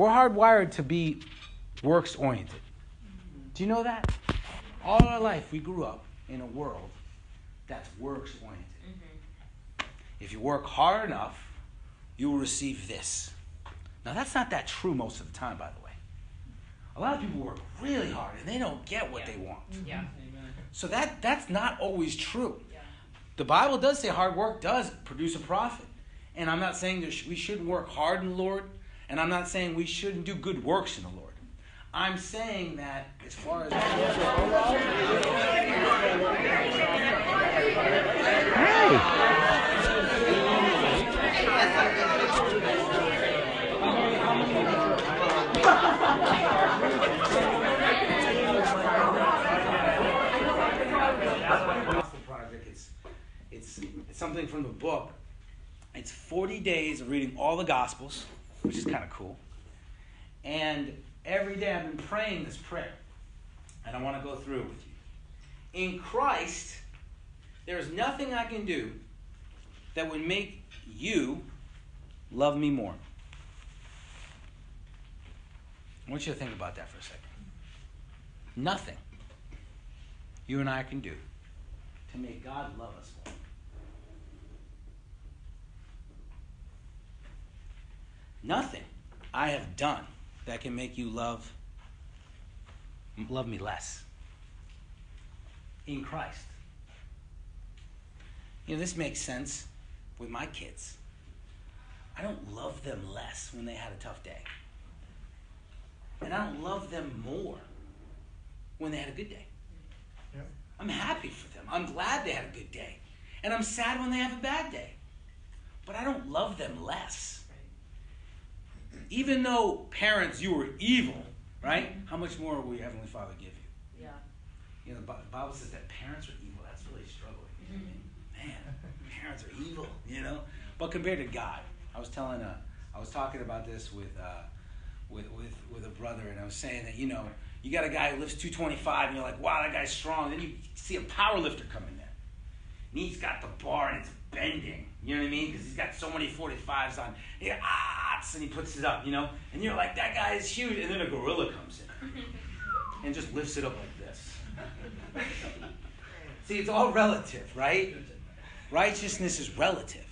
We're hardwired to be works oriented. Do you know that? All our life, we grew up in a world that's works oriented. Mm-hmm. If you work hard enough, you will receive this. Now, that's not that true most of the time, by the way. A lot of people work really hard and they don't get what yeah. they want. Yeah. So that that's not always true. Yeah. The Bible does say hard work does produce a profit. And I'm not saying that we shouldn't work hard in the Lord, and I'm not saying we shouldn't do good works in the Lord. I'm saying that as far as project it's, it's it's something from the book it's 40 days of reading all the gospels which is kind of cool and every day i've been praying this prayer and i want to go through it with you in christ there is nothing i can do that would make you love me more I want you to think about that for a second. Nothing you and I can do to make God love us more. Nothing I have done that can make you love love me less. In Christ. You know, this makes sense with my kids. I don't love them less when they had a tough day. And I don't love them more when they had a good day. Yeah. I'm happy for them. I'm glad they had a good day. And I'm sad when they have a bad day. But I don't love them less. Even though parents, you were evil, right? How much more will your Heavenly Father give you? Yeah. You know, the Bible says that parents are evil. That's really struggling. Mm-hmm. Man, parents are evil, you know? But compared to God, I was telling, uh, I was talking about this with, uh, with, with, with a brother, and I was saying that, you know, you got a guy who lifts 225, and you're like, wow, that guy's strong. Then you see a power lifter come in there. And he's got the bar, and it's bending. You know what I mean? Because he's got so many 45s on. He, ah, and he puts it up, you know? And you're like, that guy is huge. And then a gorilla comes in and just lifts it up like this. see, it's all relative, right? Righteousness is relative.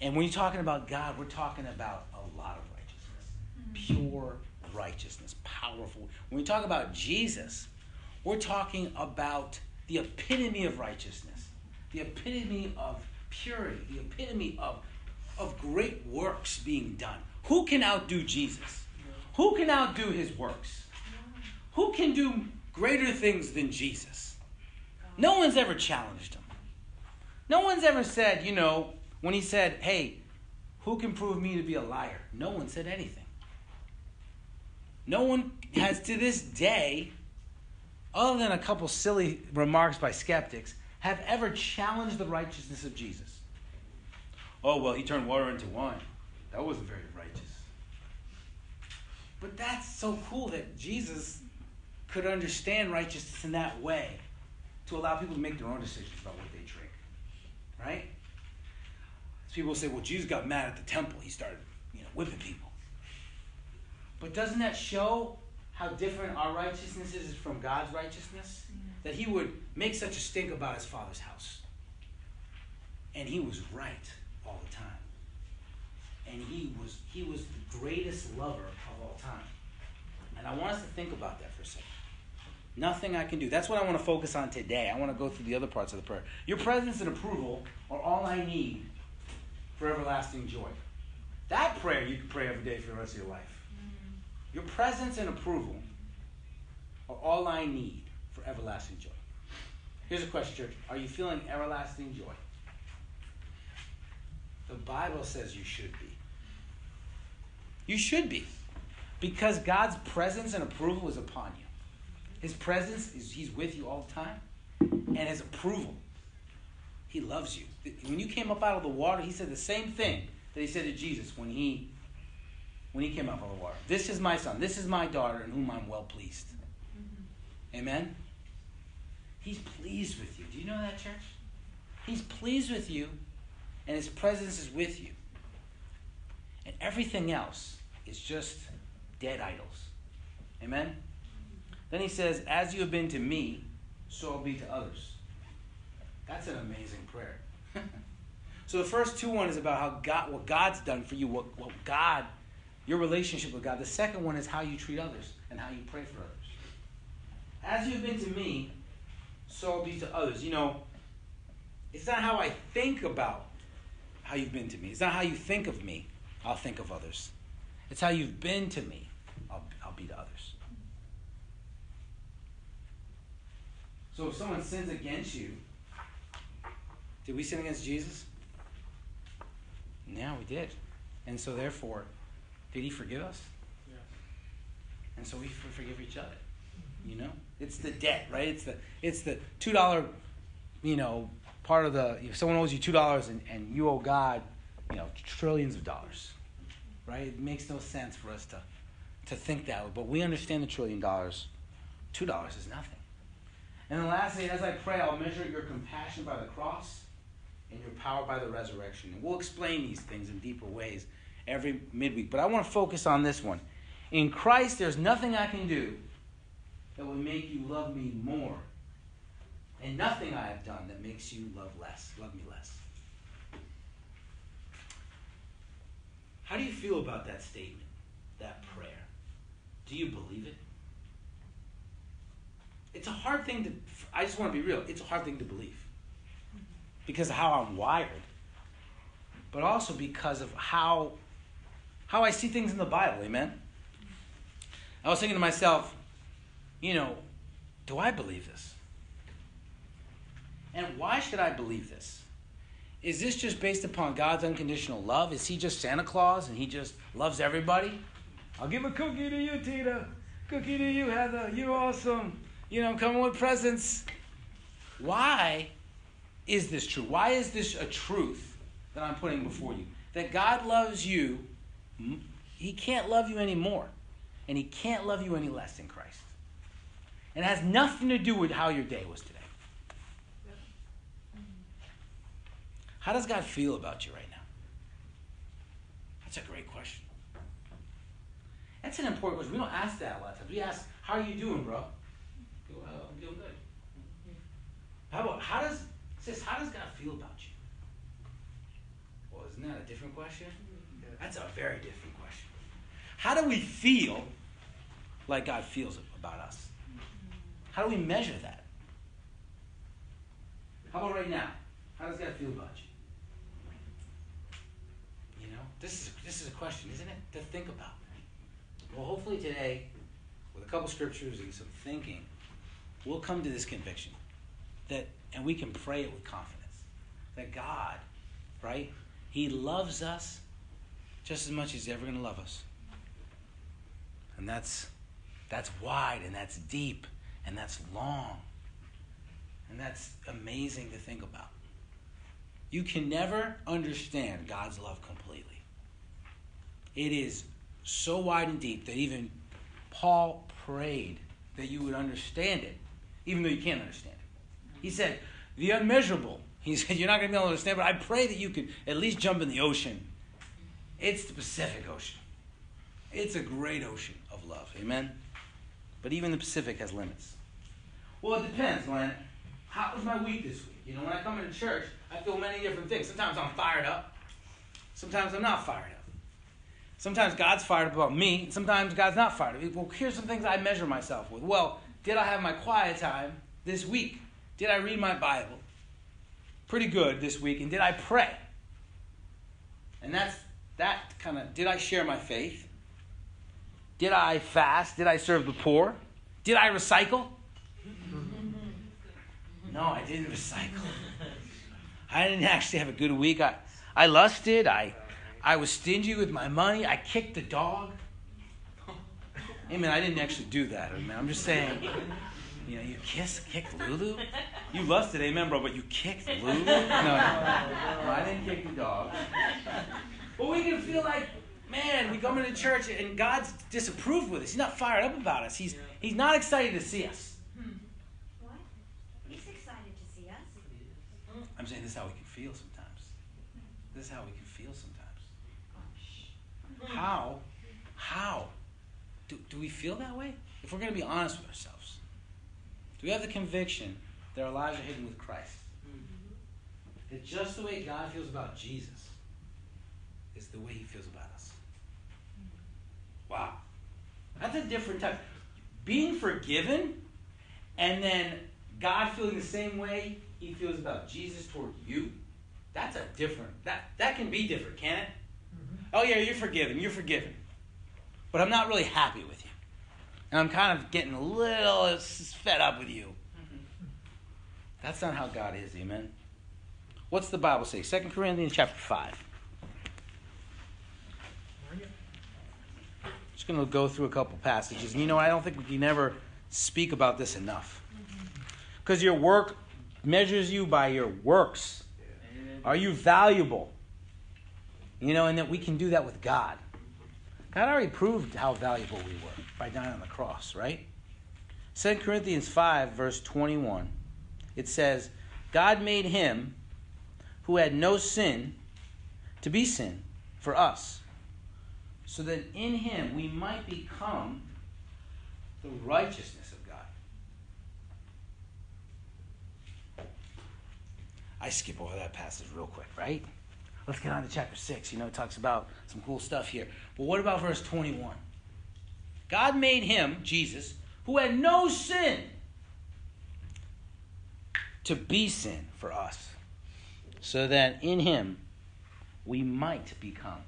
And when you're talking about God, we're talking about a lot of righteousness. pure righteousness, powerful. When we talk about Jesus, we're talking about the epitome of righteousness, the epitome of purity, the epitome of, of great works being done. Who can outdo Jesus? Who can outdo his works? Who can do greater things than Jesus? No one's ever challenged him. No one's ever said, you know, when he said, hey, who can prove me to be a liar? No one said anything. No one has to this day, other than a couple silly remarks by skeptics, have ever challenged the righteousness of Jesus. Oh, well, he turned water into wine. That wasn't very righteous. But that's so cool that Jesus could understand righteousness in that way to allow people to make their own decisions about what they drink. Right? People say, well, Jesus got mad at the temple. He started you know, whipping people. But doesn't that show how different our righteousness is from God's righteousness? That he would make such a stink about his father's house. And he was right all the time. And he was he was the greatest lover of all time. And I want us to think about that for a second. Nothing I can do. That's what I want to focus on today. I want to go through the other parts of the prayer. Your presence and approval are all I need for everlasting joy. That prayer you can pray every day for the rest of your life. Mm-hmm. Your presence and approval are all I need everlasting joy. Here's a question, church. Are you feeling everlasting joy? The Bible says you should be. You should be. Because God's presence and approval is upon you. His presence is He's with you all the time. And His approval. He loves you. When you came up out of the water, He said the same thing that He said to Jesus when He when he came up out of the water. This is my son. This is my daughter in whom I'm well pleased. Mm-hmm. Amen? He's pleased with you. Do you know that, church? He's pleased with you, and his presence is with you. And everything else is just dead idols. Amen? Then he says, As you have been to me, so I'll be to others. That's an amazing prayer. so the first two one is about how God what God's done for you, what, what God, your relationship with God. The second one is how you treat others and how you pray for others. As you've been to me, so will be to others. You know, it's not how I think about how you've been to me. It's not how you think of me, I'll think of others. It's how you've been to me, I'll, I'll be to others. So if someone sins against you, did we sin against Jesus? Yeah, we did. And so therefore, did he forgive us? Yes. And so we forgive each other. You know? It's the debt, right? It's the it's the two dollar, you know, part of the if someone owes you two dollars and, and you owe God, you know, trillions of dollars. Right? It makes no sense for us to to think that. But we understand the trillion dollars. Two dollars is nothing. And then lastly, as I pray, I'll measure your compassion by the cross and your power by the resurrection. And we'll explain these things in deeper ways every midweek. But I want to focus on this one. In Christ, there's nothing I can do that will make you love me more. And nothing I have done that makes you love less, love me less. How do you feel about that statement, that prayer? Do you believe it? It's a hard thing to, I just want to be real, it's a hard thing to believe because of how I'm wired, but also because of how, how I see things in the Bible, amen? I was thinking to myself, you know, do I believe this? And why should I believe this? Is this just based upon God's unconditional love? Is he just Santa Claus and he just loves everybody? I'll give a cookie to you, Tina. Cookie to you, Heather. You're awesome you know, I'm coming with presents. Why is this true? Why is this a truth that I'm putting before you? That God loves you, He can't love you anymore, and He can't love you any less in Christ. And it has nothing to do with how your day was today. How does God feel about you right now? That's a great question. That's an important question. We don't ask that a lot of times. We ask, How are you doing, bro? Oh, I'm doing good. How about how does sis? How does God feel about you? Well, isn't that a different question? That's a very different question. How do we feel like God feels about us? How do we measure that? How about right now? How does God feel about you? You know, this is this is a question, isn't it, to think about. Well, hopefully today, with a couple scriptures and some thinking, we'll come to this conviction that, and we can pray it with confidence that God, right, He loves us just as much as He's ever going to love us. And that's that's wide and that's deep and that's long. And that's amazing to think about. You can never understand God's love completely. It is so wide and deep that even Paul prayed that you would understand it even though you can't understand it. He said, the unmeasurable. He said, you're not going to be able to understand, but I pray that you could at least jump in the ocean. It's the Pacific Ocean. It's a great ocean of love. Amen? But even the Pacific has limits. Well, it depends, Glenn. How was my week this week? You know, when I come into church, I feel many different things. Sometimes I'm fired up. Sometimes I'm not fired up. Sometimes God's fired up about me. Sometimes God's not fired up. Well, here's some things I measure myself with. Well, did I have my quiet time this week? Did I read my Bible? Pretty good this week. And did I pray? And that's that kind of did I share my faith? Did I fast? Did I serve the poor? Did I recycle? No, I didn't recycle. I didn't actually have a good week. I, I lusted. I, I was stingy with my money. I kicked the dog. Amen. I didn't actually do that. Amen. I'm just saying, you know, you kiss, kick Lulu. You lusted, eh, amen, bro, but you kicked Lulu? No, no, no. I didn't kick the dog. But we can feel like, man, we come into church and God's disapproved with us. He's not fired up about us. He's He's not excited to see us. What? He's excited to see us. I'm saying this is how we can feel sometimes. This is how we can feel sometimes. How? How Do, do we feel that way? If we're going to be honest with ourselves, do we have the conviction that our lives are hidden with Christ? Mm-hmm. That just the way God feels about Jesus is the way he feels about us. Mm-hmm. Wow. That's a different type. Being forgiven and then God feeling the same way he feels about Jesus toward you, that's a different that that can be different, can it? Mm-hmm. Oh yeah, you're forgiven, you're forgiven. But I'm not really happy with you. And I'm kind of getting a little fed up with you. Mm-hmm. That's not how God is, amen. What's the Bible say? 2 Corinthians chapter 5. Just going to go through a couple passages. And you know, I don't think we can ever speak about this enough. Because your work measures you by your works. Are you valuable? You know, and that we can do that with God. God already proved how valuable we were by dying on the cross, right? 2 Corinthians 5, verse 21, it says, God made him who had no sin to be sin for us, so that in him we might become the righteousness of God. I skip over that passage real quick, right? Let's get on to chapter 6. You know, it talks about some cool stuff here. But what about verse 21? God made him, Jesus, who had no sin, to be sin for us, so that in him we might become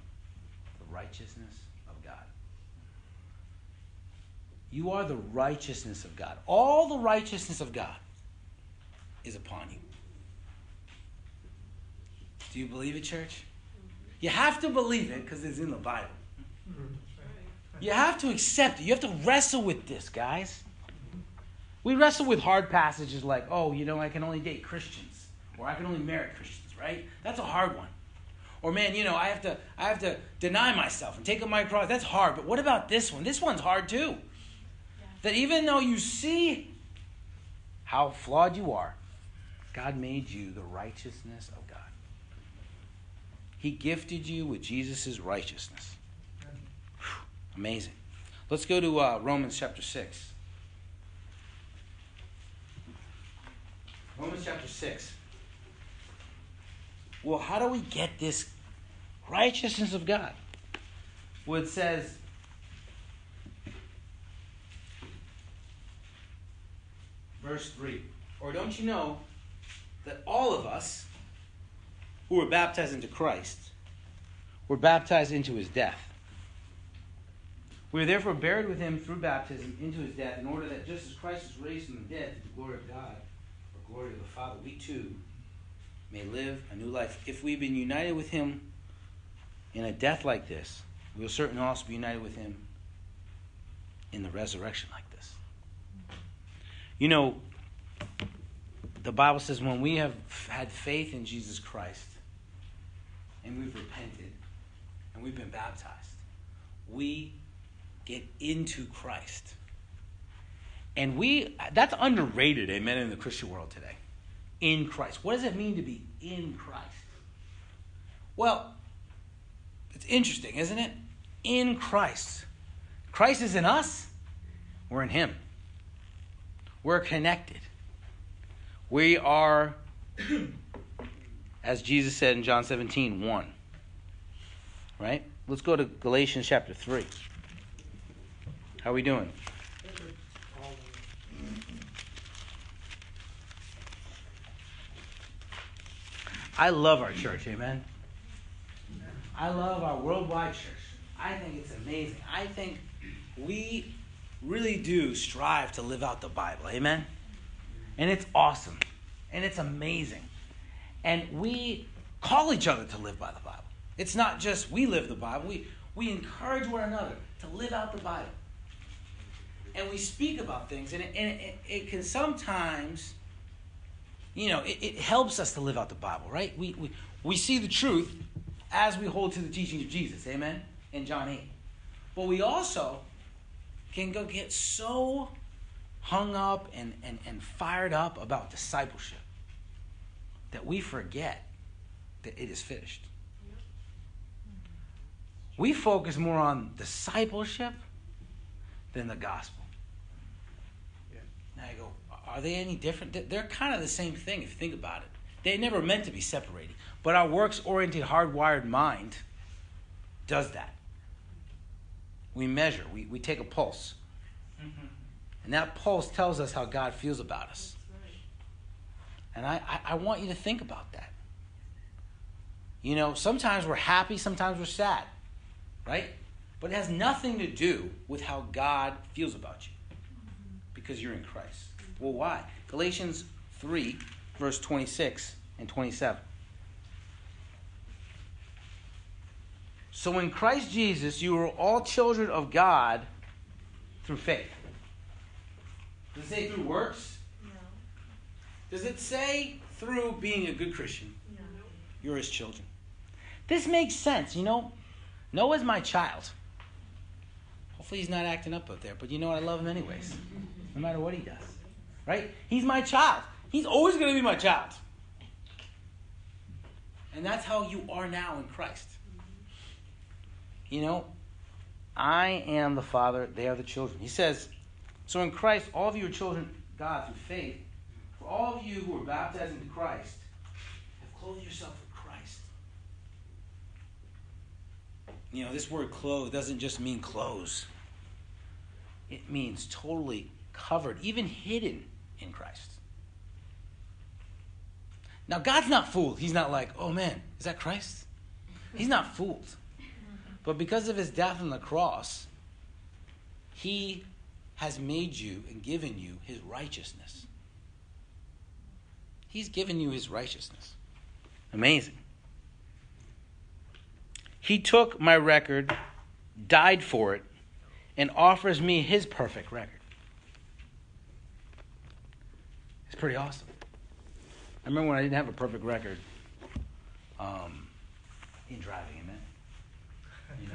the righteousness of God. You are the righteousness of God. All the righteousness of God is upon you. Do you believe it, church? You have to believe it because it's in the Bible. You have to accept it. You have to wrestle with this, guys. We wrestle with hard passages like, oh, you know, I can only date Christians, or I can only marry Christians, right? That's a hard one. Or man, you know, I have to I have to deny myself and take up my cross. That's hard. But what about this one? This one's hard too. That even though you see how flawed you are, God made you the righteousness of God. He gifted you with Jesus' righteousness. Amazing. Let's go to uh, Romans chapter 6. Romans chapter 6. Well, how do we get this righteousness of God? Well, it says, verse 3 Or don't you know that all of us who were baptized into Christ were baptized into his death? We are therefore buried with him through baptism into his death, in order that just as Christ was raised from the dead to the glory of God, or glory of the Father, we too may live a new life. If we've been united with him in a death like this, we will certainly also be united with him in the resurrection like this. You know, the Bible says when we have had faith in Jesus Christ and we've repented and we've been baptized, we get into Christ. And we, that's underrated, amen, in the Christian world today. In Christ. What does it mean to be in Christ? Well, it's interesting, isn't it? In Christ. Christ is in us, we're in Him. We're connected. We are, as Jesus said in John 17, one. Right? Let's go to Galatians chapter 3. How are we doing? I love our church, amen. I love our worldwide church. I think it's amazing. I think we really do strive to live out the Bible, amen. And it's awesome. And it's amazing. And we call each other to live by the Bible. It's not just we live the Bible, we, we encourage one another to live out the Bible and we speak about things, and it, and it, it can sometimes, you know, it, it, helps us to live out the Bible, right? We, we, we see the truth as we hold to the teachings of Jesus, amen? In John 8. But we also can go get so hung up and, and, and fired up about discipleship that we forget that it is finished. We focus more on discipleship than the gospel. Now I go, are they any different? They're kind of the same thing if you think about it. They never meant to be separated. But our works oriented, hardwired mind does that. We measure, we, we take a pulse. Mm-hmm. And that pulse tells us how God feels about us. And I, I, I want you to think about that. You know, sometimes we're happy, sometimes we're sad, right? But it has nothing to do with how God feels about you because you're in Christ. Well, why? Galatians 3, verse 26 and 27. So in Christ Jesus, you are all children of God through faith. Does it say through works? Does it say through being a good Christian? No. You're his children. This makes sense. You know, Noah's my child. Hopefully he's not acting up out there, but you know what? I love him anyways, no matter what he does. Right? He's my child. He's always going to be my child. And that's how you are now in Christ. You know, I am the Father, they are the children. He says, So in Christ, all of you are children God through faith. All of you who are baptized into Christ have clothed yourself with Christ. You know, this word clothed doesn't just mean clothes, it means totally covered, even hidden in Christ. Now, God's not fooled. He's not like, oh man, is that Christ? He's not fooled. But because of his death on the cross, he has made you and given you his righteousness. He's given you his righteousness. Amazing. He took my record, died for it, and offers me his perfect record. It's pretty awesome. I remember when I didn't have a perfect record um, in driving, amen. You know,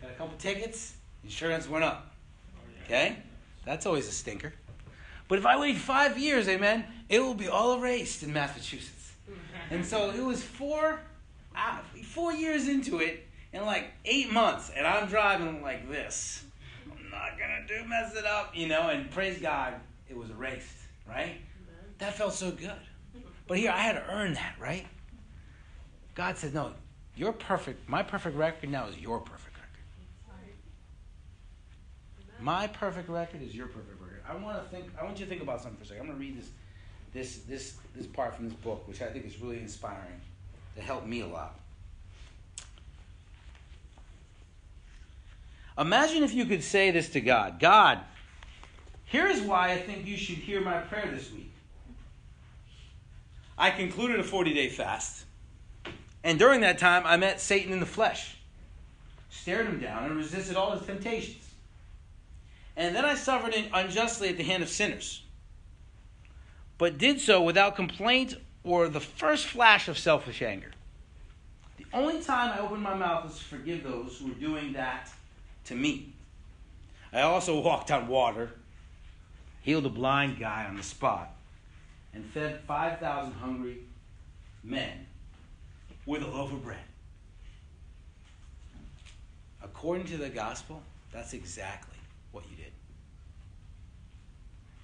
got a couple tickets, insurance went up. Okay, that's always a stinker. But if I wait five years, amen, it will be all erased in Massachusetts. And so it was four, ah, four years into it, in like eight months, and I'm driving like this. I'm not gonna do mess it up, you know. And praise God, it was erased, right? That felt so good. But here, I had to earn that, right? God said, no, your perfect, my perfect record now is your perfect record. My perfect record is your perfect record. I want to think. I want you to think about something for a second. I'm going to read this, this, this, this part from this book, which I think is really inspiring. That helped me a lot. Imagine if you could say this to God God, here's why I think you should hear my prayer this week. I concluded a 40 day fast. And during that time, I met Satan in the flesh, stared him down, and resisted all his temptations. And then I suffered unjustly at the hand of sinners, but did so without complaint or the first flash of selfish anger. The only time I opened my mouth was to forgive those who were doing that to me. I also walked on water, healed a blind guy on the spot, and fed 5,000 hungry men with a loaf of bread. According to the gospel, that's exactly what you did.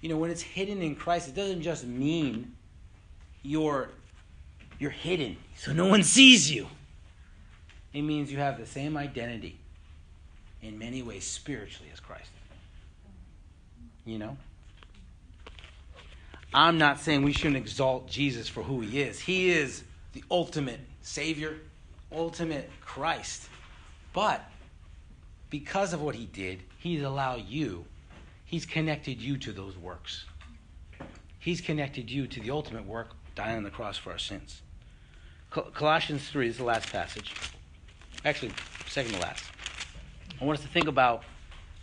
You know, when it's hidden in Christ, it doesn't just mean you're, you're hidden so no one sees you. It means you have the same identity in many ways spiritually as Christ. You know? I'm not saying we shouldn't exalt Jesus for who he is. He is the ultimate Savior, ultimate Christ. But because of what he did, he's allowed you, he's connected you to those works. He's connected you to the ultimate work, dying on the cross for our sins. Colossians 3 is the last passage. Actually, second to last. I want us to think about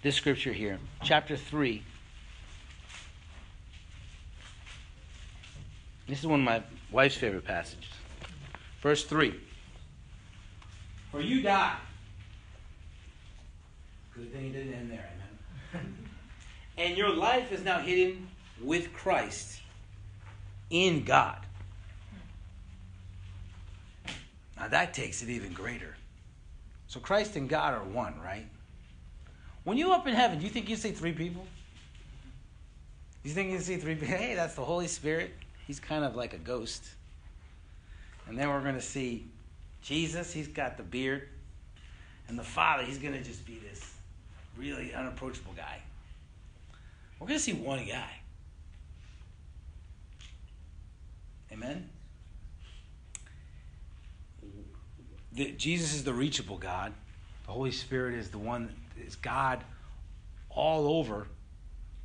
this scripture here. Chapter 3 This is one of my wife's favorite passages. Verse 3. For you died. Good thing it didn't end there, amen. and your life is now hidden with Christ in God. Now that takes it even greater. So Christ and God are one, right? When you up in heaven, do you think you see three people? You think you see three people? Hey, that's the Holy Spirit. He's kind of like a ghost. And then we're going to see Jesus. He's got the beard. And the Father, he's going to just be this really unapproachable guy. We're going to see one guy. Amen? The, Jesus is the reachable God. The Holy Spirit is the one, is God all over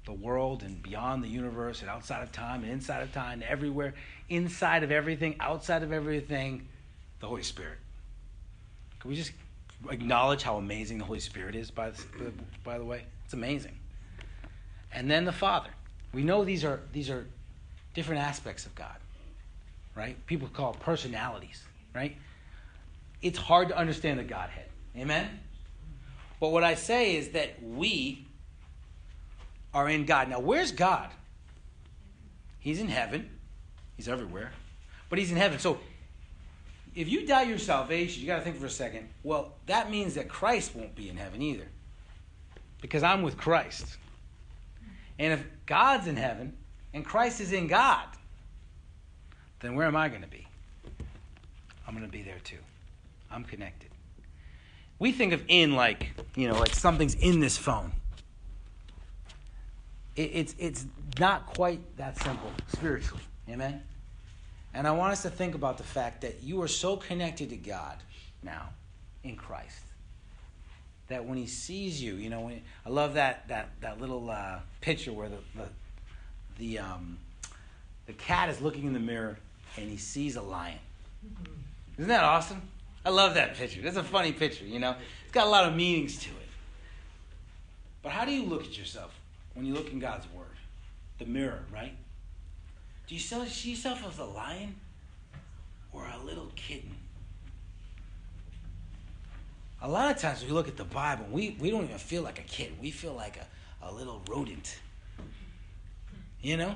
the world and beyond the universe and outside of time and inside of time, everywhere, inside of everything, outside of everything, the Holy Spirit. Can we just acknowledge how amazing the Holy Spirit is, by the, by the way? It's amazing. And then the Father. We know these are, these are different aspects of God, right? People call personalities, right? It's hard to understand the Godhead. Amen? But what I say is that we are in God. Now, where's God? He's in heaven. He's everywhere. But he's in heaven. So if you doubt your salvation, you got to think for a second. Well, that means that Christ won't be in heaven either. Because I'm with Christ. And if God's in heaven and Christ is in God, then where am I going to be? I'm going to be there too. I'm connected. We think of in like, you know, like something's in this phone. It, it's, it's not quite that simple spiritually. Amen? And I want us to think about the fact that you are so connected to God now in Christ that when He sees you, you know, when, I love that that that little uh, picture where the the the, um, the cat is looking in the mirror and he sees a lion. Isn't that awesome? I love that picture. That's a funny picture, you know. It's got a lot of meanings to it. But how do you look at yourself when you look in God's Word? The mirror, right? Do you see yourself as a lion or a little kitten? A lot of times we look at the Bible, we, we don't even feel like a kid. We feel like a, a little rodent. You know?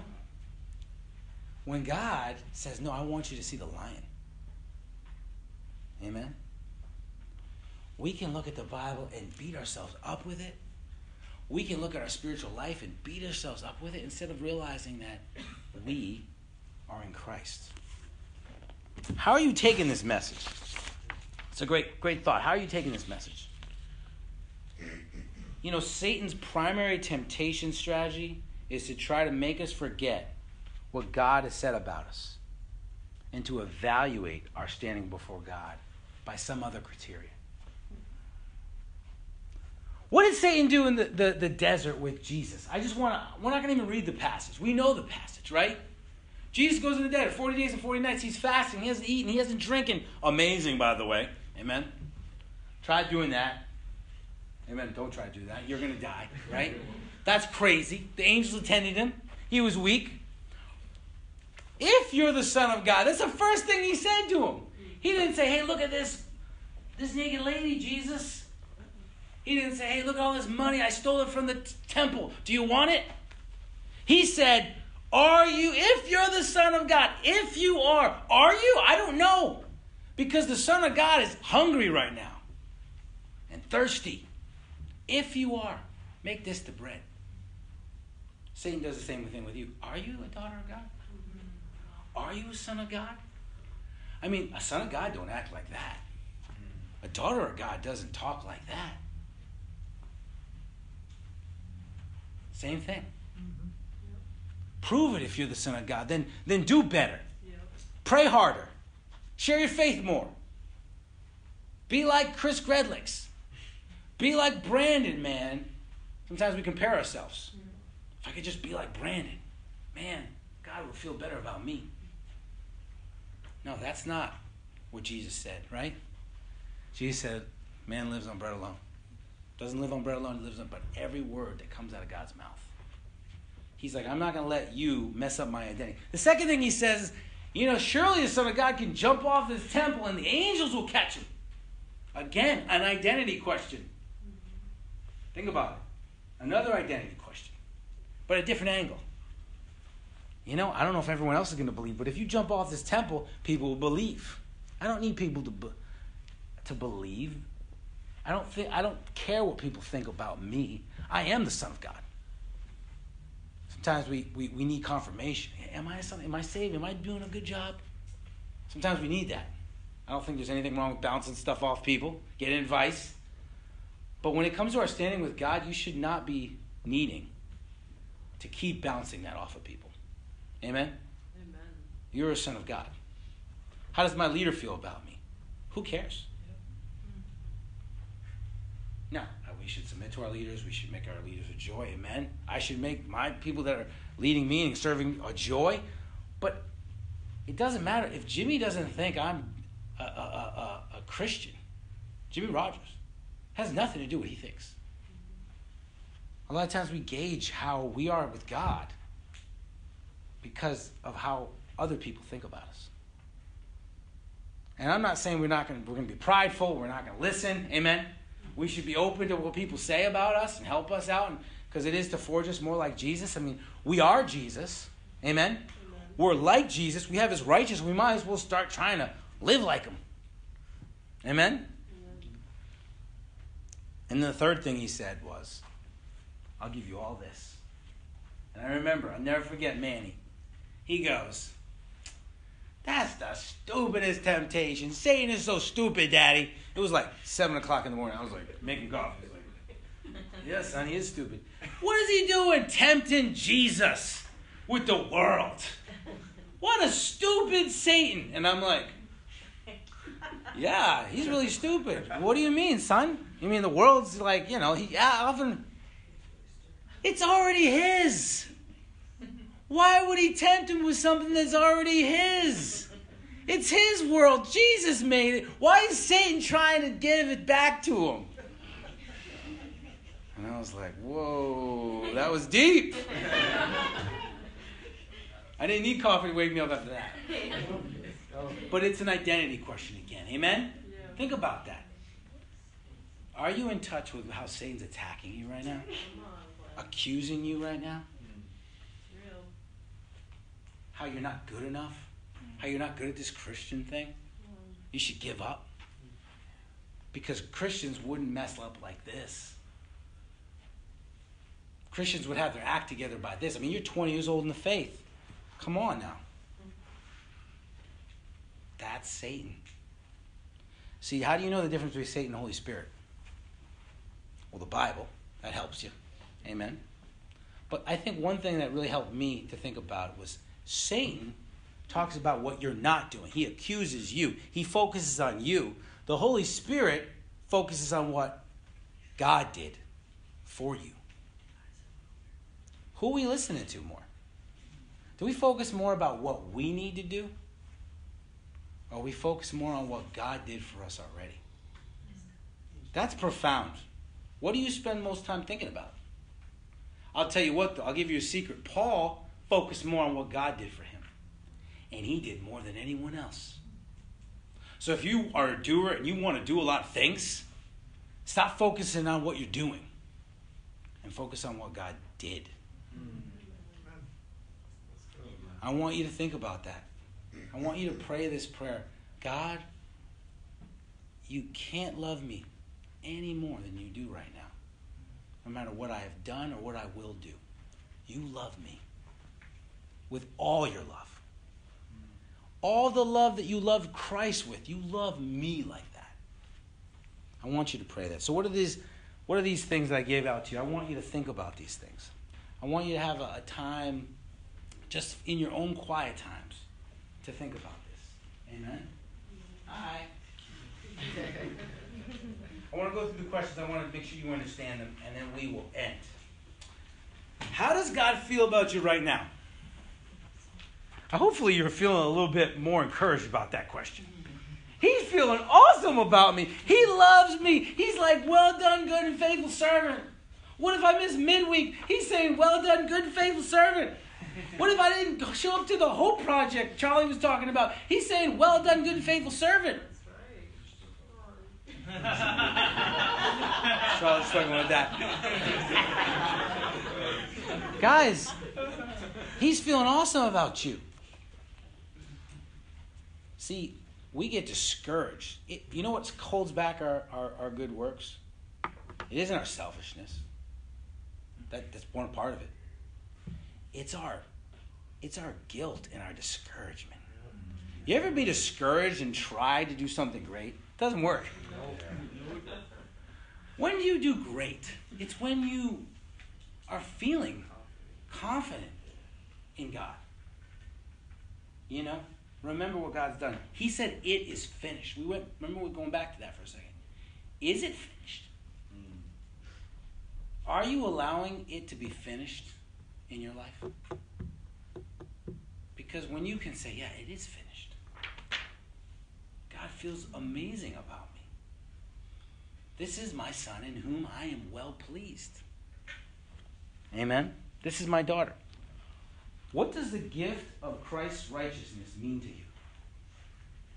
When God says, No, I want you to see the lion. Amen? We can look at the Bible and beat ourselves up with it. We can look at our spiritual life and beat ourselves up with it instead of realizing that we are in Christ. How are you taking this message? It's a great, great thought. How are you taking this message? You know, Satan's primary temptation strategy is to try to make us forget what God has said about us and to evaluate our standing before God by some other criteria. What did Satan do in the, the, the desert with Jesus? I just want to, we're not going to even read the passage. We know the passage, right? Jesus goes in the desert, 40 days and 40 nights. He's fasting. He hasn't eaten. He hasn't drinking. Amazing, by the way. Amen. Try doing that. Amen. Don't try to do that. You're going to die, right? That's crazy. The angels attended him. He was weak. If you're the Son of God, that's the first thing he said to him. He didn't say, hey, look at this, this naked lady, Jesus. He didn't say, hey, look at all this money. I stole it from the t- temple. Do you want it? He said, are you, if you're the Son of God, if you are, are you? I don't know. Because the Son of God is hungry right now and thirsty. If you are, make this the bread. Satan does the same thing with you. Are you a daughter of God? Are you a son of God? I mean, a son of God don't act like that. A daughter of God doesn't talk like that. Same thing. Mm-hmm. Prove it if you're the son of God. Then, then do better. Yep. Pray harder. Share your faith more. Be like Chris Gredlicks. Be like Brandon, man. Sometimes we compare ourselves. If I could just be like Brandon, man, God would feel better about me. No, that's not what Jesus said, right? Jesus said, man lives on bread alone. Doesn't live on bread alone, he lives on but every word that comes out of God's mouth. He's like, I'm not going to let you mess up my identity. The second thing he says you know, surely the Son of God can jump off this temple and the angels will catch him. Again, an identity question. Think about it. Another identity question, but a different angle. You know, I don't know if everyone else is going to believe, but if you jump off this temple, people will believe. I don't need people to, be, to believe. I don't think I don't care what people think about me. I am the Son of God. Sometimes we, we, we need confirmation. Am I son? Am I saved? Am I doing a good job? Sometimes we need that. I don't think there's anything wrong with bouncing stuff off people, getting advice. But when it comes to our standing with God, you should not be needing to keep bouncing that off of people. Amen? Amen. You're a son of God. How does my leader feel about me? Who cares? No, uh, we should submit to our leaders. We should make our leaders a joy. Amen. I should make my people that are leading me and serving a joy. But it doesn't matter if Jimmy doesn't think I'm a, a, a, a Christian. Jimmy Rogers has nothing to do with what he thinks. A lot of times we gauge how we are with God because of how other people think about us. And I'm not saying we're not going we're going to be prideful, we're not going to listen. Amen. We should be open to what people say about us and help us out because it is to forge us more like Jesus. I mean, we are Jesus. Amen. Amen. We're like Jesus. We have his righteousness. We might as well start trying to live like him. Amen. Amen. And the third thing he said was, I'll give you all this. And I remember, I'll never forget Manny. He goes, That's the stupidest temptation. Satan is so stupid, Daddy. It was like 7 o'clock in the morning. I was like, making coffee. Like, yes, son, he is stupid. What is he doing tempting Jesus with the world? What a stupid Satan. And I'm like, yeah, he's really stupid. What do you mean, son? You mean the world's like, you know, he yeah, often it's already his. Why would he tempt him with something that's already his? It's his world. Jesus made it. Why is Satan trying to give it back to him? And I was like, whoa, that was deep. I didn't need coffee to wake me up after that. But it's an identity question again. Amen? Think about that. Are you in touch with how Satan's attacking you right now? accusing you right now? How you're not good enough? How you're not good at this Christian thing? You should give up. Because Christians wouldn't mess up like this. Christians would have their act together by this. I mean, you're 20 years old in the faith. Come on now. That's Satan. See, how do you know the difference between Satan and the Holy Spirit? Well, the Bible. That helps you. Amen. But I think one thing that really helped me to think about was Satan talks about what you're not doing. He accuses you. He focuses on you. The Holy Spirit focuses on what God did for you. Who are we listening to more? Do we focus more about what we need to do? Or we focus more on what God did for us already? That's profound. What do you spend most time thinking about? I'll tell you what, though, I'll give you a secret. Paul focused more on what God did for him, and he did more than anyone else. So if you are a doer and you want to do a lot of things, stop focusing on what you're doing and focus on what God did. I want you to think about that. I want you to pray this prayer God, you can't love me any more than you do right now no matter what I have done or what I will do. You love me with all your love. All the love that you love Christ with, you love me like that. I want you to pray that. So what are these what are these things that I gave out to you? I want you to think about these things. I want you to have a, a time just in your own quiet times to think about this. Amen. Hi. I want to go through the questions. I want to make sure you understand them, and then we will end. How does God feel about you right now? Hopefully, you're feeling a little bit more encouraged about that question. He's feeling awesome about me. He loves me. He's like, well done, good and faithful servant. What if I miss midweek? He's saying, well done, good and faithful servant. What if I didn't show up to the Hope Project Charlie was talking about? He's saying, well done, good and faithful servant. Charlotte's struggling with that. Guys, he's feeling awesome about you. See, we get discouraged. It, you know what holds back our, our, our good works? It isn't our selfishness. That, that's one part of it. It's our it's our guilt and our discouragement. You ever be discouraged and try to do something great? It doesn't work. When do you do great? It's when you are feeling confident in God. You know? Remember what God's done. He said it is finished. We went remember we're going back to that for a second. Is it finished? Mm. Are you allowing it to be finished in your life? Because when you can say, yeah, it is finished, God feels amazing about me. This is my son in whom I am well pleased. Amen. This is my daughter. What does the gift of Christ's righteousness mean to you?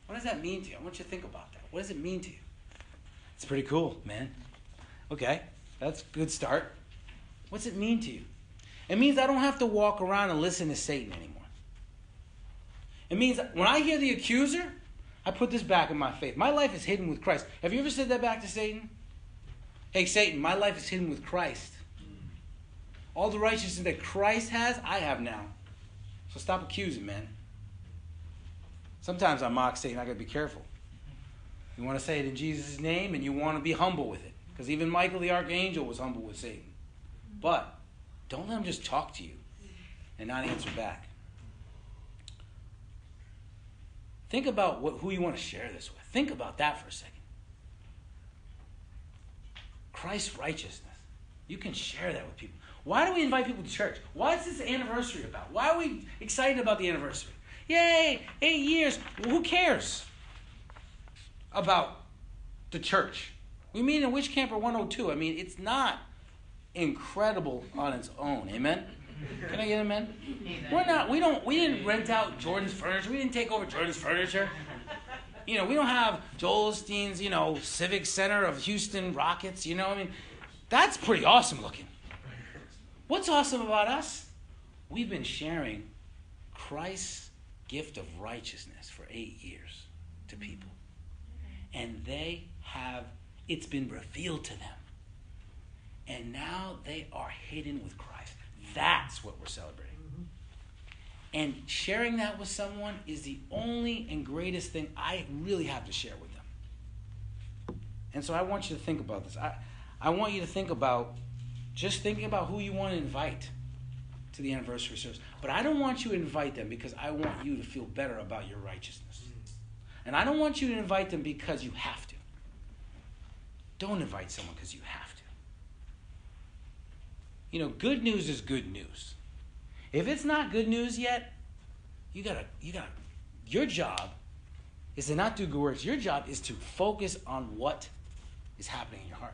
What does that mean to you? I want you to think about that. What does it mean to you? It's pretty cool, man. Okay, that's a good start. What's it mean to you? It means I don't have to walk around and listen to Satan anymore. It means when I hear the accuser, I put this back in my faith. My life is hidden with Christ. Have you ever said that back to Satan? Hey, Satan, my life is hidden with Christ. All the righteousness that Christ has, I have now. So stop accusing, man. Sometimes I mock Satan. I got to be careful. You want to say it in Jesus' name, and you want to be humble with it. Because even Michael the archangel was humble with Satan. But don't let him just talk to you and not answer back. Think about what, who you want to share this with. Think about that for a second. Christ's righteousness. You can share that with people. Why do we invite people to church? Why is this anniversary about? Why are we excited about the anniversary? Yay, eight years. Well, who cares about the church? We meet in Witch Camper 102. I mean, it's not incredible on its own. Amen. Can I get an amen? We're not. We don't. We didn't rent out Jordan's furniture. We didn't take over Jordan's furniture. You know, we don't have Joel Osteen's, you know, Civic Center of Houston Rockets. You know, I mean, that's pretty awesome looking. What's awesome about us? We've been sharing Christ's gift of righteousness for eight years to mm-hmm. people, and they have. It's been revealed to them and now they are hidden with Christ. That's what we're celebrating. Mm-hmm. And sharing that with someone is the only and greatest thing I really have to share with them. And so I want you to think about this. I, I want you to think about just thinking about who you want to invite to the anniversary service. But I don't want you to invite them because I want you to feel better about your righteousness. And I don't want you to invite them because you have to. Don't invite someone because you have to you know, good news is good news. If it's not good news yet, you gotta, you gotta, your job is to not do good works. Your job is to focus on what is happening in your heart.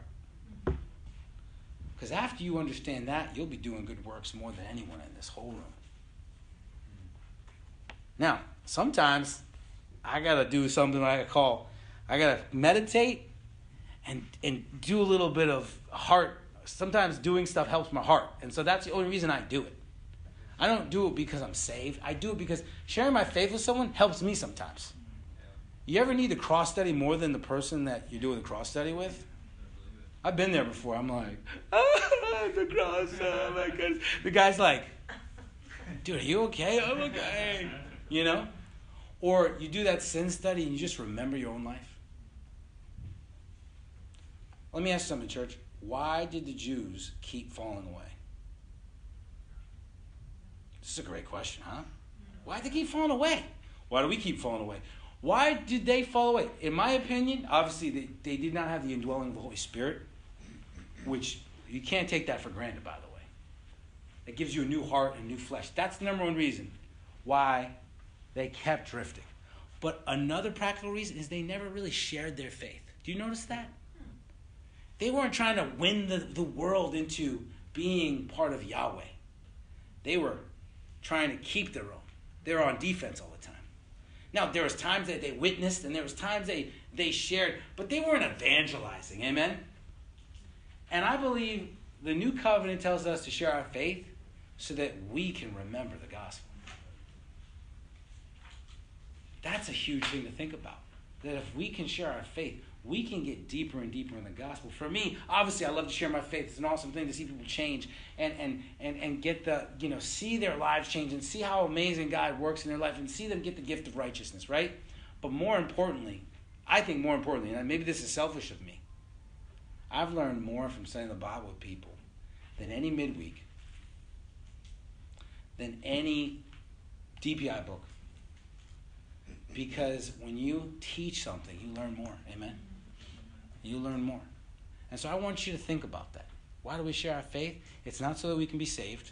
Because after you understand that, you'll be doing good works more than anyone in this whole room. Now, sometimes I gotta do something I call, I gotta meditate and and do a little bit of heart sometimes doing stuff helps my heart. And so that's the only reason I do it. I don't do it because I'm saved. I do it because sharing my faith with someone helps me sometimes. You ever need to cross study more than the person that you're doing the cross study with? I've been there before. I'm like, the cross, oh my goodness. The guy's like, dude, are you okay? Oh I'm okay. You know? Or you do that sin study and you just remember your own life. Let me ask something, church. Why did the Jews keep falling away? This is a great question, huh? Why did they keep falling away? Why do we keep falling away? Why did they fall away? In my opinion, obviously they, they did not have the indwelling of the Holy Spirit, which you can't take that for granted, by the way. It gives you a new heart and new flesh. That's the number one reason why they kept drifting. But another practical reason is they never really shared their faith. Do you notice that? They weren't trying to win the, the world into being part of Yahweh. They were trying to keep their own. They were on defense all the time. Now, there was times that they witnessed and there was times they, they shared, but they weren't evangelizing. Amen? And I believe the new covenant tells us to share our faith so that we can remember the gospel. That's a huge thing to think about. that if we can share our faith, we can get deeper and deeper in the gospel. For me, obviously, I love to share my faith. It's an awesome thing to see people change and and and and get the you know see their lives change and see how amazing God works in their life and see them get the gift of righteousness, right? But more importantly, I think more importantly, and maybe this is selfish of me, I've learned more from studying the Bible with people than any midweek, than any DPI book. Because when you teach something, you learn more. Amen? You learn more. And so I want you to think about that. Why do we share our faith? It's not so that we can be saved.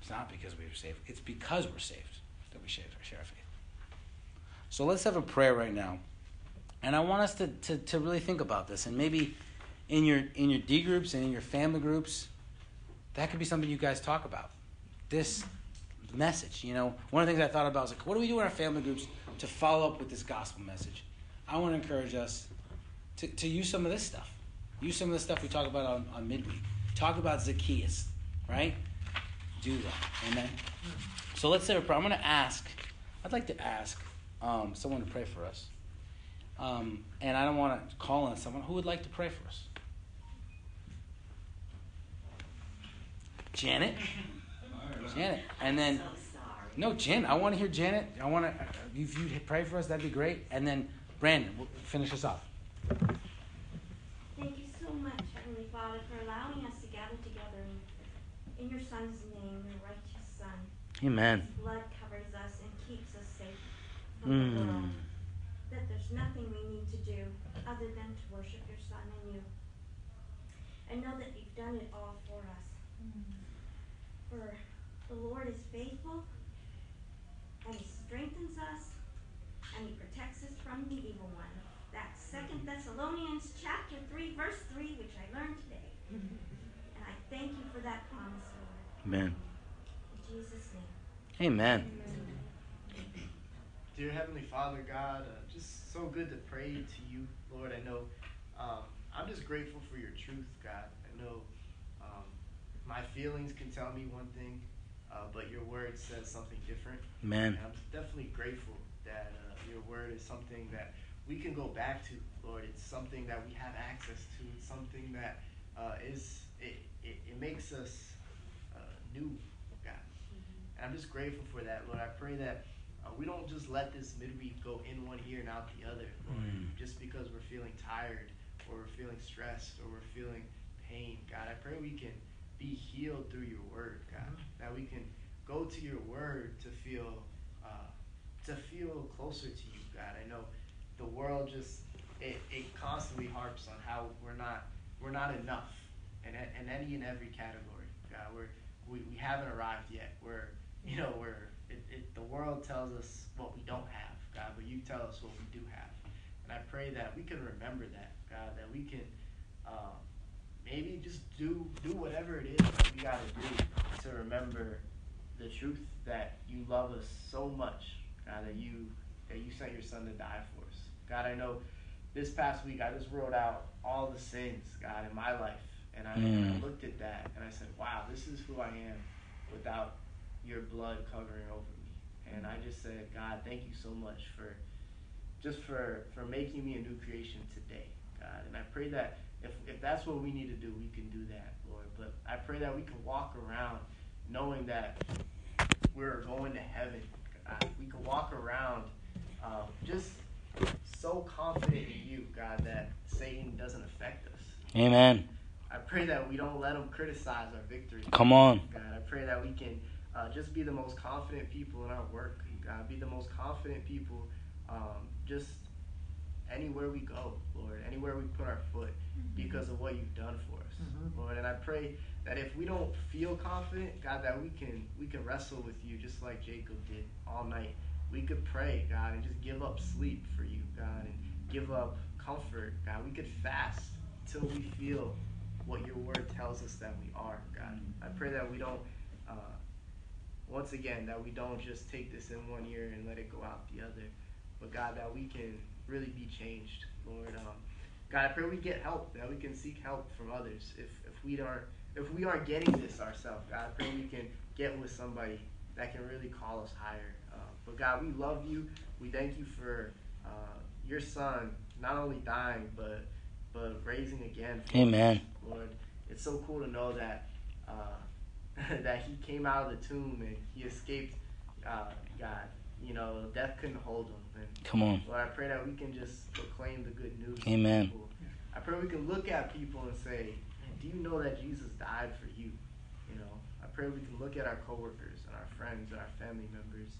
It's not because we are saved. It's because we're saved that we share, share our faith. So let's have a prayer right now. And I want us to, to, to really think about this. And maybe in your in your D groups and in your family groups, that could be something you guys talk about. This message. You know, one of the things I thought about was like, what do we do in our family groups to follow up with this gospel message? I want to encourage us to, to use some of this stuff. Use some of the stuff we talk about on, on midweek. Talk about Zacchaeus, right? Do that. Amen. So let's say a prayer. I'm going to ask, I'd like to ask um, someone to pray for us. Um, and I don't want to call on someone who would like to pray for us. Janet. Janet, and then So no, Jen. I want to hear Janet. I want to. If you pray for us, that'd be great. And then Brandon, we'll finish us off. Thank you so much, Heavenly Father, for allowing us to gather together in, in your Son's name, your righteous Son. Amen. His blood covers us and keeps us safe from the world. That there's nothing we need to do other than to worship your Son and you. And know that you've done it all for us. For the Lord is faithful, and He strengthens us, and He protects us from the evil one. That's Second Thessalonians chapter three, verse three, which I learned today. And I thank you for that promise, Lord. Amen. In Jesus' name. Amen. Dear Heavenly Father, God, uh, just so good to pray to you, Lord. I know um, I'm just grateful for your truth, God. I know um, my feelings can tell me one thing, uh, but your word says something different. Man. And I'm definitely grateful that uh, your word is something that we can go back to, Lord. It's something that we have access to. It's something that uh, is it, it, it makes us uh, new, God. And I'm just grateful for that, Lord. I pray that uh, we don't just let this midweek go in one ear and out the other, Lord, Mm. just because we're feeling tired or we're feeling stressed or we're feeling pain. God, I pray we can be healed through your word, God. That we can go to your word to feel uh, to feel closer to you, God. I know the world just it, it constantly harps on how we're not we're not enough in, in any and every category. God, we're we, we haven't arrived yet. We're you know we're it, it, the world tells us what we don't have, God, but you tell us what we do have. And I pray that we can remember that, God, that we can um, maybe just do do whatever it is that we got to do to remember the truth that you love us so much, God, that you that you sent your son to die for us. God, I know this past week I just wrote out all the sins, God, in my life. And I, and I Mm. looked at that and I said, wow, this is who I am without your blood covering over me. And I just said, God, thank you so much for just for, for making me a new creation today, God. And I pray that if, if that's what we need to do, we can do that, Lord. But I pray that we can walk around knowing that we're going to heaven. God. We can walk around um, just so confident in you, God, that Satan doesn't affect us. Amen. I pray that we don't let him criticize our victory. Come on. God, I pray that we can uh, just be the most confident people in our work. God, be the most confident people um, just anywhere we go, Lord, anywhere we put our foot because of what you've done for us, Lord. And I pray that if we don't feel confident, God, that we can we can wrestle with you just like Jacob did all night. We could pray, God, and just give up sleep for you, God, and give up comfort, God. We could fast till we feel what your word tells us that we are, God. I pray that we don't, uh, once again, that we don't just take this in one ear and let it go out the other, but God, that we can really be changed, Lord. Um, God, I pray we get help, that we can seek help from others. If, if we aren't if we aren't getting this ourselves, God, I pray we can get with somebody that can really call us higher. Uh, but God, we love you. We thank you for uh, your son not only dying but but raising again. Amen. Lord, it's so cool to know that uh, that he came out of the tomb and he escaped uh, God. You know, death couldn't hold him. And Come on. Lord, I pray that we can just proclaim the good news. to Amen. people. I pray we can look at people and say, "Do you know that Jesus died for you?" You know, I pray we can look at our coworkers and our friends and our family members,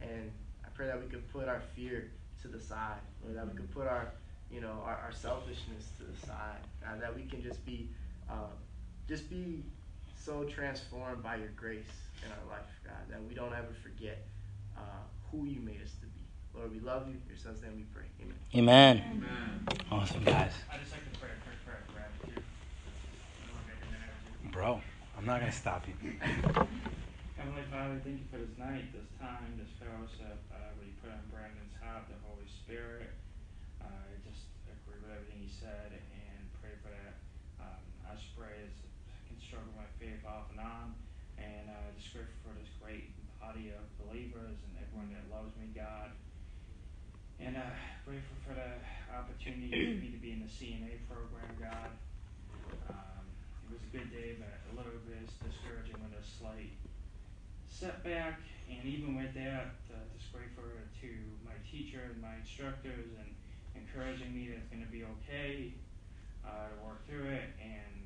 and I pray that we can put our fear to the side, or that we can put our, you know, our, our selfishness to the side, and that we can just be, uh, just be so transformed by your grace in our life, God, that we don't ever forget uh, who you made us to be. Lord, we love you. Your son's name we pray. Amen. Amen. Amen. Awesome, guys. I just like to pray a quick prayer of gratitude. And we'll make a minute or two. Bro, I'm not going to stop you. Heavenly Father, thank you for this night, this time, this fellowship. Uh, what you put on Brandon's heart, the Holy Spirit. Uh, I just agree with everything he said and pray for that. Um, I just pray as I can off and on. And uh, just grateful for this great body of believers and everyone that loves me, God. And uh, grateful for the opportunity for me to be in the CNA program, God. Um, it was a good day, but a little bit discouraging with a slight setback. And even with that, uh, just grateful to my teacher and my instructors and encouraging me that it's going to be okay uh, to work through it. And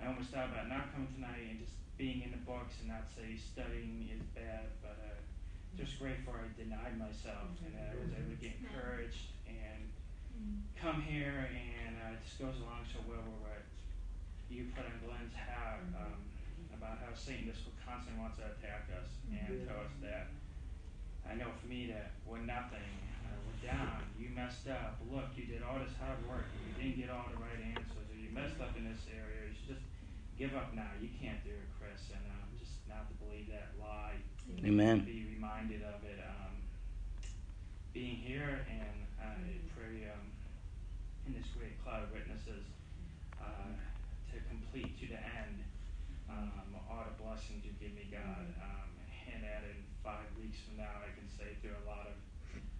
I almost thought about not coming tonight and just being in the books and not say studying is bad, but uh, just grateful I denied myself and that I was able to get encouraged and come here and uh, it just goes along so well with what you put on Glenn's heart um, about how Satan just constantly wants to attack us and tell us that I know for me that we're nothing, uh, we're down, you messed up, look, you did all this hard work, you didn't get all the right answers, or you messed up in this area, you should just give up now, you can't do it, Chris, and um, just not to believe that lie Amen. be reminded of it um, being here and I pray um, in this great cloud of witnesses uh, to complete to the end um, all the blessings you give me, God. Um, and that in five weeks from now, I can say through a lot of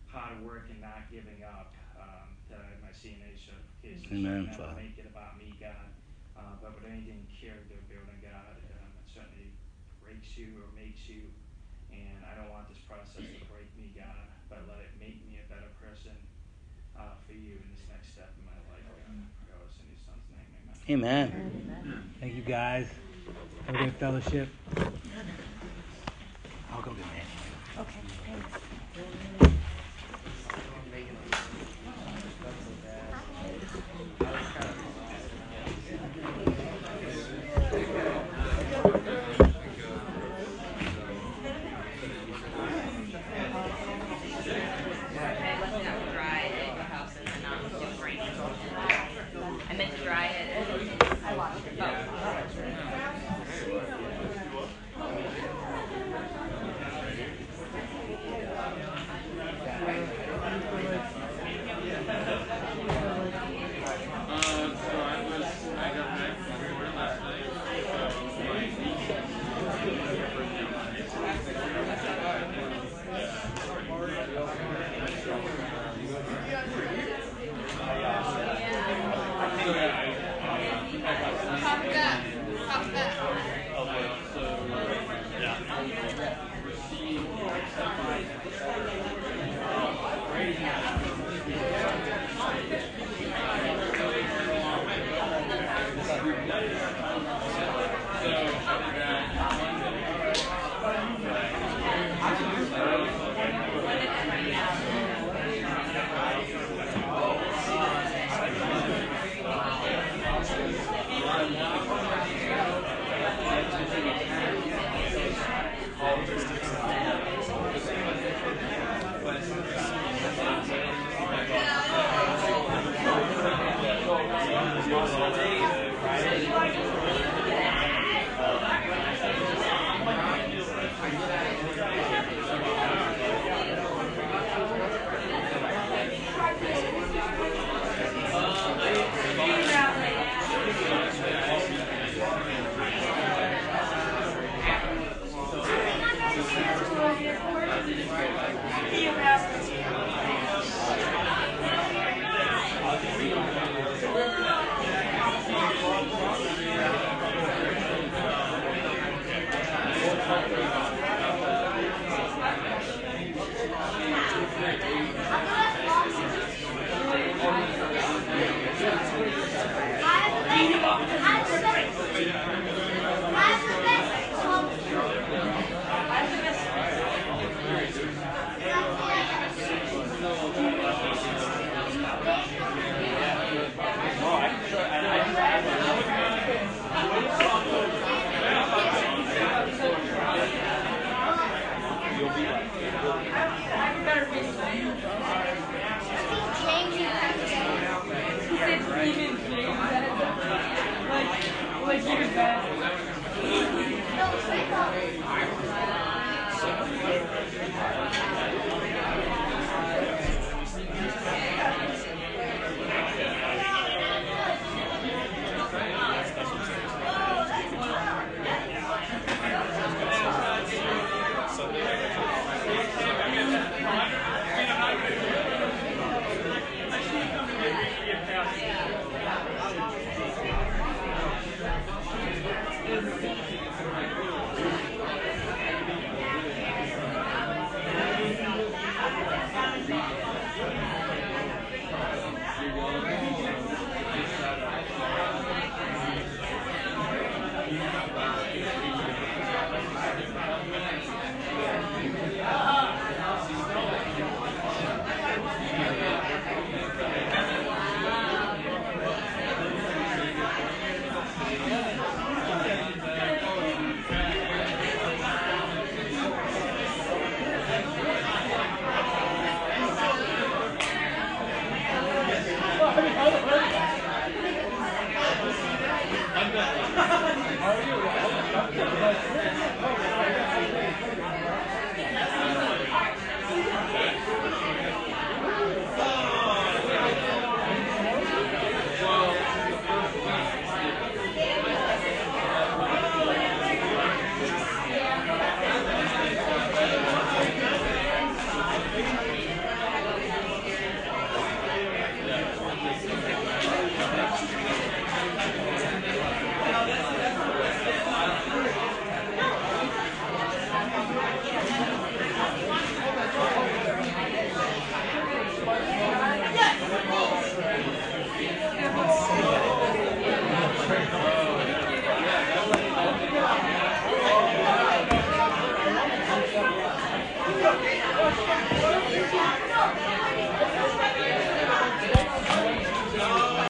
hard work and not giving up um, that I my CNA certification. Amen, so I never Father. make it about me, God. Uh, but with anything character building, God, um, it certainly breaks you or makes you. And I don't want this process to break me, God, but let it make me a better person uh, for you in this next step in my life, God. I pray all this in your son's name, amen. Amen. Thank you, guys. Have a good fellowship. I'll go get